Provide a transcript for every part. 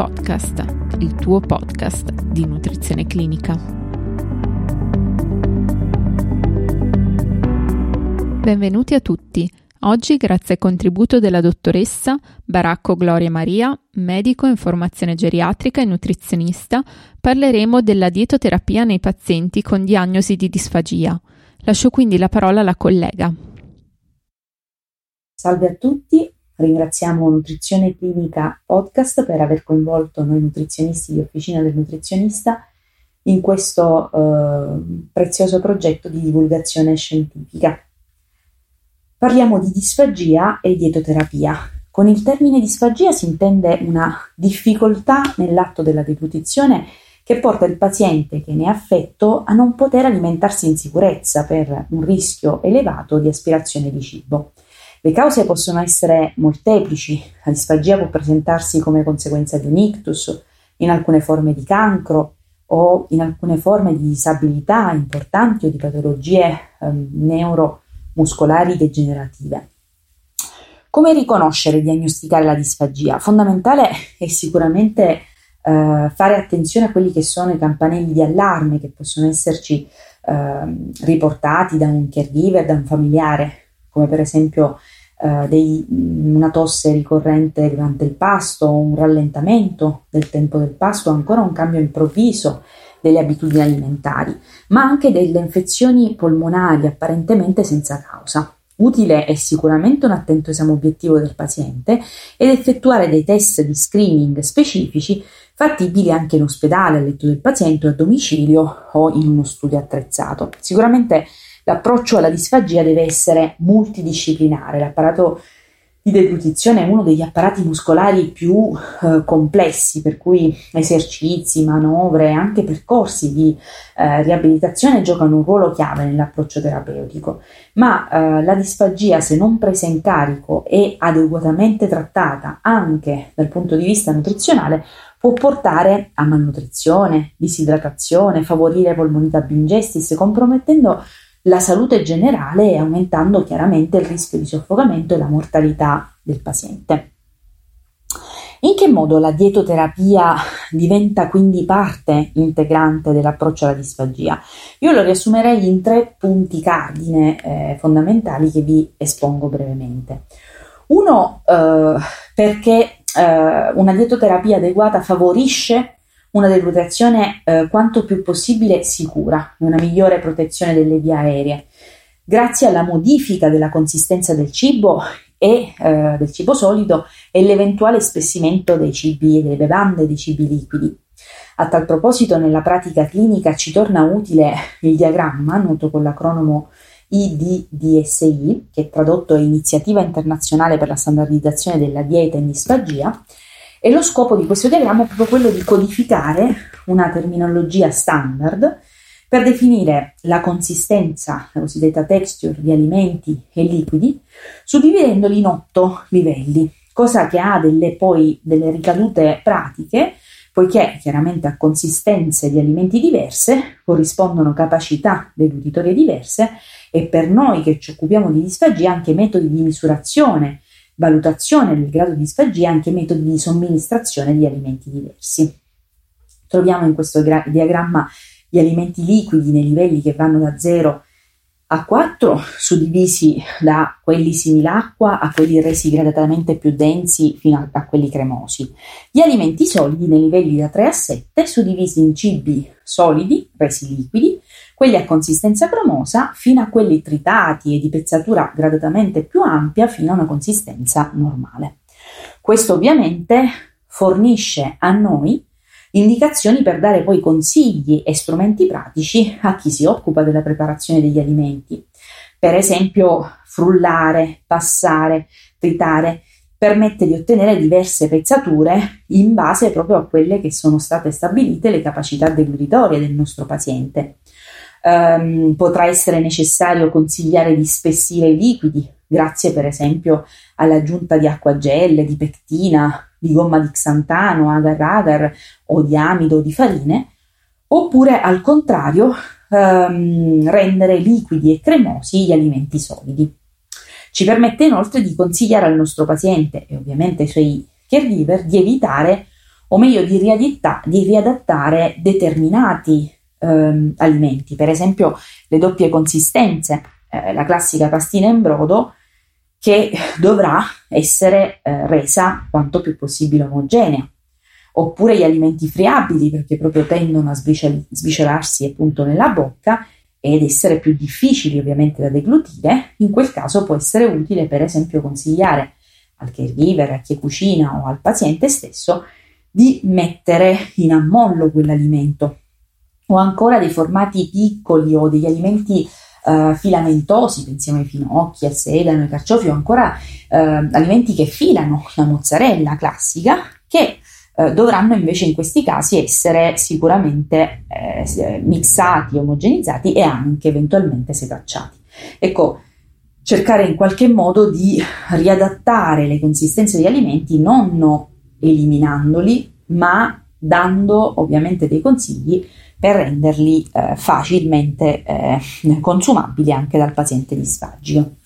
Podcast, il tuo podcast di nutrizione clinica. Benvenuti a tutti. Oggi, grazie al contributo della dottoressa Baracco Gloria Maria, medico in formazione geriatrica e nutrizionista, parleremo della dietoterapia nei pazienti con diagnosi di disfagia. Lascio quindi la parola alla collega. Salve a tutti, ringraziamo Nutrizione Clinica Podcast per aver coinvolto noi nutrizionisti di Officina del Nutrizionista in questo eh, prezioso progetto di divulgazione scientifica. Parliamo di disfagia e dietoterapia. Con il termine disfagia si intende una difficoltà nell'atto della deglutizione che porta il paziente che ne è affetto a non poter alimentarsi in sicurezza per un rischio elevato di aspirazione di cibo. Le cause possono essere molteplici, la disfagia può presentarsi come conseguenza di un ictus, in alcune forme di cancro o in alcune forme di disabilità importanti o di patologie eh, neuromuscolari degenerative. Come riconoscere e diagnosticare la disfagia? Fondamentale è sicuramente eh, fare attenzione a quelli che sono i campanelli di allarme che possono esserci eh, riportati da un caregiver, da un familiare, come per esempio eh, dei, una tosse ricorrente durante il pasto, un rallentamento del tempo del pasto, ancora un cambio improvviso delle abitudini alimentari, ma anche delle infezioni polmonari apparentemente senza causa. Utile è sicuramente un attento esame obiettivo del paziente ed effettuare dei test di screening specifici fattibili anche in ospedale, a letto del paziente, a domicilio o in uno studio attrezzato. Sicuramente l'approccio alla disfagia deve essere multidisciplinare. L'apparato di deglutizione è uno degli apparati muscolari più eh, complessi, per cui esercizi, manovre e anche percorsi di eh, riabilitazione giocano un ruolo chiave nell'approccio terapeutico. Ma eh, la disfagia, se non presa in carico e adeguatamente trattata anche dal punto di vista nutrizionale, può portare a malnutrizione, disidratazione, favorire polmonita bingestis, compromettendo la salute generale e aumentando chiaramente il rischio di soffocamento e la mortalità del paziente. In che modo la dietoterapia diventa quindi parte integrante dell'approccio alla disfagia? Io lo riassumerei in tre punti cardine eh, fondamentali che vi espongo brevemente. Uno, eh, perché eh, una dietoterapia adeguata favorisce una deglutazione eh, quanto più possibile sicura e una migliore protezione delle vie aeree, grazie alla modifica della consistenza del cibo e eh, del cibo solido e l'eventuale spessimento dei cibi e delle bevande, dei cibi liquidi. A tal proposito, nella pratica clinica ci torna utile il diagramma, noto con l'acronomo IDDSI, che tradotto è Iniziativa Internazionale per la Standardizzazione della Dieta in Disfagia, e lo scopo di questo diagramma è proprio quello di codificare una terminologia standard per definire la consistenza, la cosiddetta texture di alimenti e liquidi, suddividendoli in otto livelli, cosa che ha delle, poi delle ricadute pratiche, poiché chiaramente a consistenze di alimenti diverse corrispondono capacità deglutitorie diverse e per noi che ci occupiamo di disfagia anche metodi di misurazione valutazione del grado di disfagia e anche metodi di somministrazione di alimenti diversi. Troviamo in questo gra- diagramma gli alimenti liquidi nei livelli che vanno da 0 a 4, suddivisi da quelli simili acqua a quelli resi gradatamente più densi fino a, a quelli cremosi. Gli alimenti solidi nei livelli da 3 a 7, suddivisi in cibi solidi resi liquidi quelli a consistenza cremosa fino a quelli tritati e di pezzatura gradatamente più ampia fino a una consistenza normale. Questo ovviamente fornisce a noi indicazioni per dare poi consigli e strumenti pratici a chi si occupa della preparazione degli alimenti. Per esempio, frullare, passare, tritare permette di ottenere diverse pezzature in base proprio a quelle che sono state stabilite le capacità deglutitorie del nostro paziente. Um, potrà essere necessario consigliare di spessire i liquidi, grazie per esempio all'aggiunta di acqua gel, di pectina, di gomma di xantano, agar-agar o di amido o di farine, oppure al contrario um, rendere liquidi e cremosi gli alimenti solidi. Ci permette inoltre di consigliare al nostro paziente e ovviamente ai suoi caregiver di evitare o meglio di, riaditta, di riadattare determinati ehm, alimenti, per esempio le doppie consistenze, eh, la classica pastina in brodo che dovrà essere eh, resa quanto più possibile omogenea, oppure gli alimenti friabili perché proprio tendono a sbriciol- sbriciolarsi appunto nella bocca ed essere più difficili ovviamente da deglutire, in quel caso può essere utile per esempio consigliare al caregiver, a chi cucina o al paziente stesso di mettere in ammollo quell'alimento. O ancora dei formati piccoli o degli alimenti uh, filamentosi, pensiamo ai finocchi, al sedano, ai carciofi o ancora uh, alimenti che filano, la mozzarella classica, che uh, dovranno invece in questi casi essere sicuramente eh, mixati, omogenizzati e anche eventualmente setacciati. Ecco, cercare in qualche modo di riadattare le consistenze degli alimenti non eliminandoli, ma dando ovviamente dei consigli per renderli eh, facilmente eh, consumabili anche dal paziente disfagico.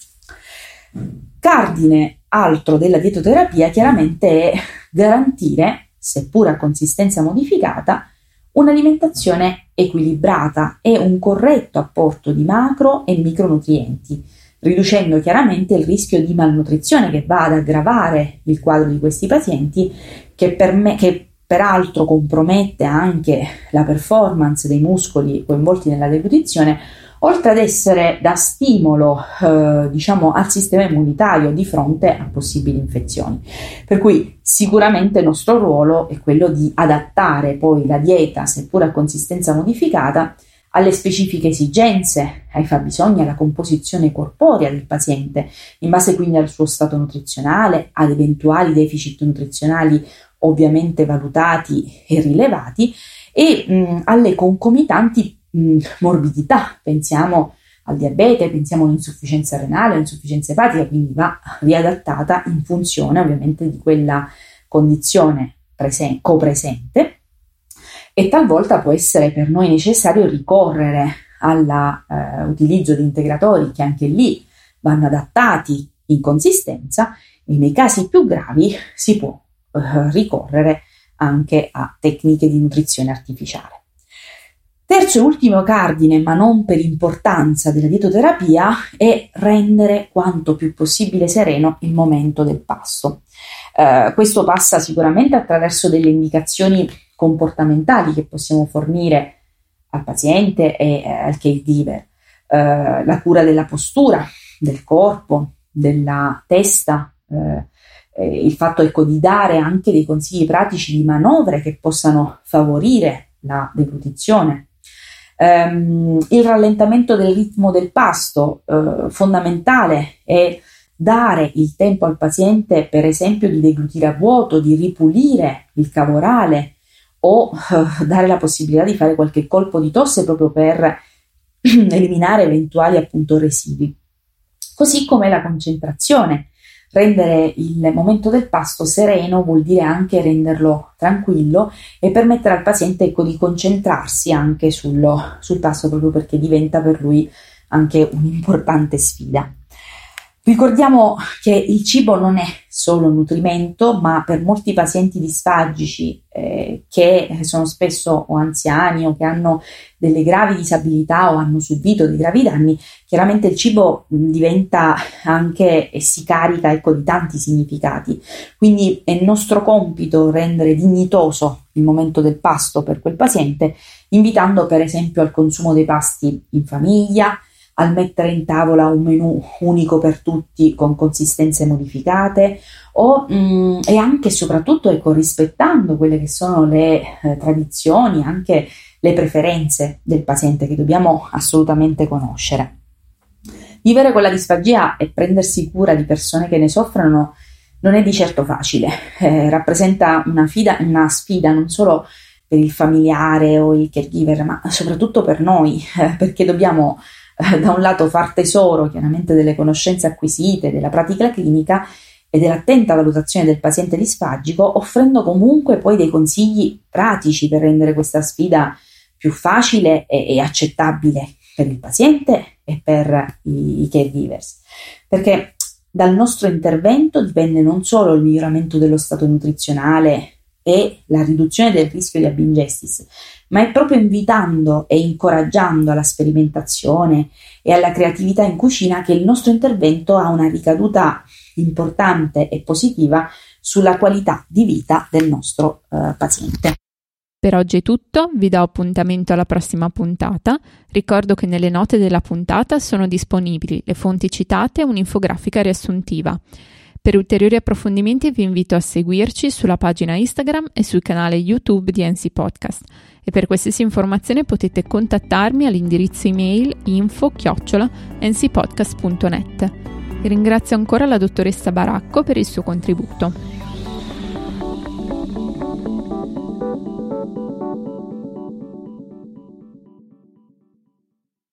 Cardine altro della dietoterapia chiaramente è garantire, seppur a consistenza modificata, un'alimentazione equilibrata e un corretto apporto di macro e micronutrienti, riducendo chiaramente il rischio di malnutrizione che va ad aggravare il quadro di questi pazienti che, per me, che peraltro compromette anche la performance dei muscoli coinvolti nella deglutizione, oltre ad essere da stimolo eh, diciamo al sistema immunitario di fronte a possibili infezioni. Per cui sicuramente il nostro ruolo è quello di adattare poi la dieta, seppur a consistenza modificata, alle specifiche esigenze, ai fabbisogni, alla composizione corporea del paziente, in base quindi al suo stato nutrizionale, ad eventuali deficit nutrizionali ovviamente valutati e rilevati, e mh, alle concomitanti mh, morbidità, pensiamo al diabete, pensiamo all'insufficienza renale, all'insufficienza epatica, quindi va riadattata in funzione ovviamente di quella condizione presen- copresente e talvolta può essere per noi necessario ricorrere all'utilizzo eh, di integratori che anche lì vanno adattati in consistenza e nei casi più gravi si può eh, ricorrere anche a tecniche di nutrizione artificiale. Terzo e ultimo cardine, ma non per importanza della dietoterapia, è rendere quanto più possibile sereno il momento del pasto. Eh, questo passa sicuramente attraverso delle indicazioni comportamentali che possiamo fornire al paziente e eh, al caregiver, eh, la cura della postura, del corpo, della testa, eh, eh, il fatto ecco, di dare anche dei consigli pratici di manovre che possano favorire la deglutizione. Um, il rallentamento del ritmo del pasto, fondamentale è dare il tempo al paziente, per esempio, di deglutire a vuoto, di ripulire il cavorale o uh, dare la possibilità di fare qualche colpo di tosse proprio per eliminare eventuali appunto residui. Così come la concentrazione Rendere il momento del pasto sereno vuol dire anche renderlo tranquillo e permettere al paziente ecco, di concentrarsi anche sullo, sul pasto proprio perché diventa per lui anche un'importante sfida. Ricordiamo che il cibo non è solo nutrimento, ma per molti pazienti disfagici eh, che sono spesso o anziani o che hanno delle gravi disabilità o hanno subito dei gravi danni, chiaramente il cibo diventa anche e si carica ecco, di tanti significati. Quindi è nostro compito rendere dignitoso il momento del pasto per quel paziente, invitando per esempio al consumo dei pasti in famiglia, al mettere in tavola un menù unico per tutti con consistenze modificate o, mh, mm, e anche e soprattutto ecco, rispettando quelle che sono le eh, tradizioni, anche le preferenze del paziente che dobbiamo assolutamente conoscere. Vivere con la disfagia e prendersi cura di persone che ne soffrono non è di certo facile, eh, rappresenta una, fida, una sfida non solo per il familiare o il caregiver, ma soprattutto per noi, eh, perché dobbiamo da un lato far tesoro chiaramente delle conoscenze acquisite, della pratica clinica e dell'attenta valutazione del paziente disfagico, offrendo comunque poi dei consigli pratici per rendere questa sfida più facile e, e accettabile per il paziente e per i, i caregivers. Perché dal nostro intervento dipende non solo il miglioramento dello stato nutrizionale e la riduzione del rischio di abingestis, ma è proprio invitando e incoraggiando alla sperimentazione e alla creatività in cucina che il nostro intervento ha una ricaduta importante e positiva sulla qualità di vita del nostro eh, paziente. Per oggi è tutto, vi do appuntamento alla prossima puntata. Ricordo che nelle note della puntata sono disponibili le fonti citate e un'infografica riassuntiva. Per ulteriori approfondimenti vi invito a seguirci sulla pagina Instagram e sul canale YouTube di NC Podcast e per qualsiasi informazione potete contattarmi all'indirizzo email info-ncpodcast.net. Ringrazio ancora la dottoressa Baracco per il suo contributo.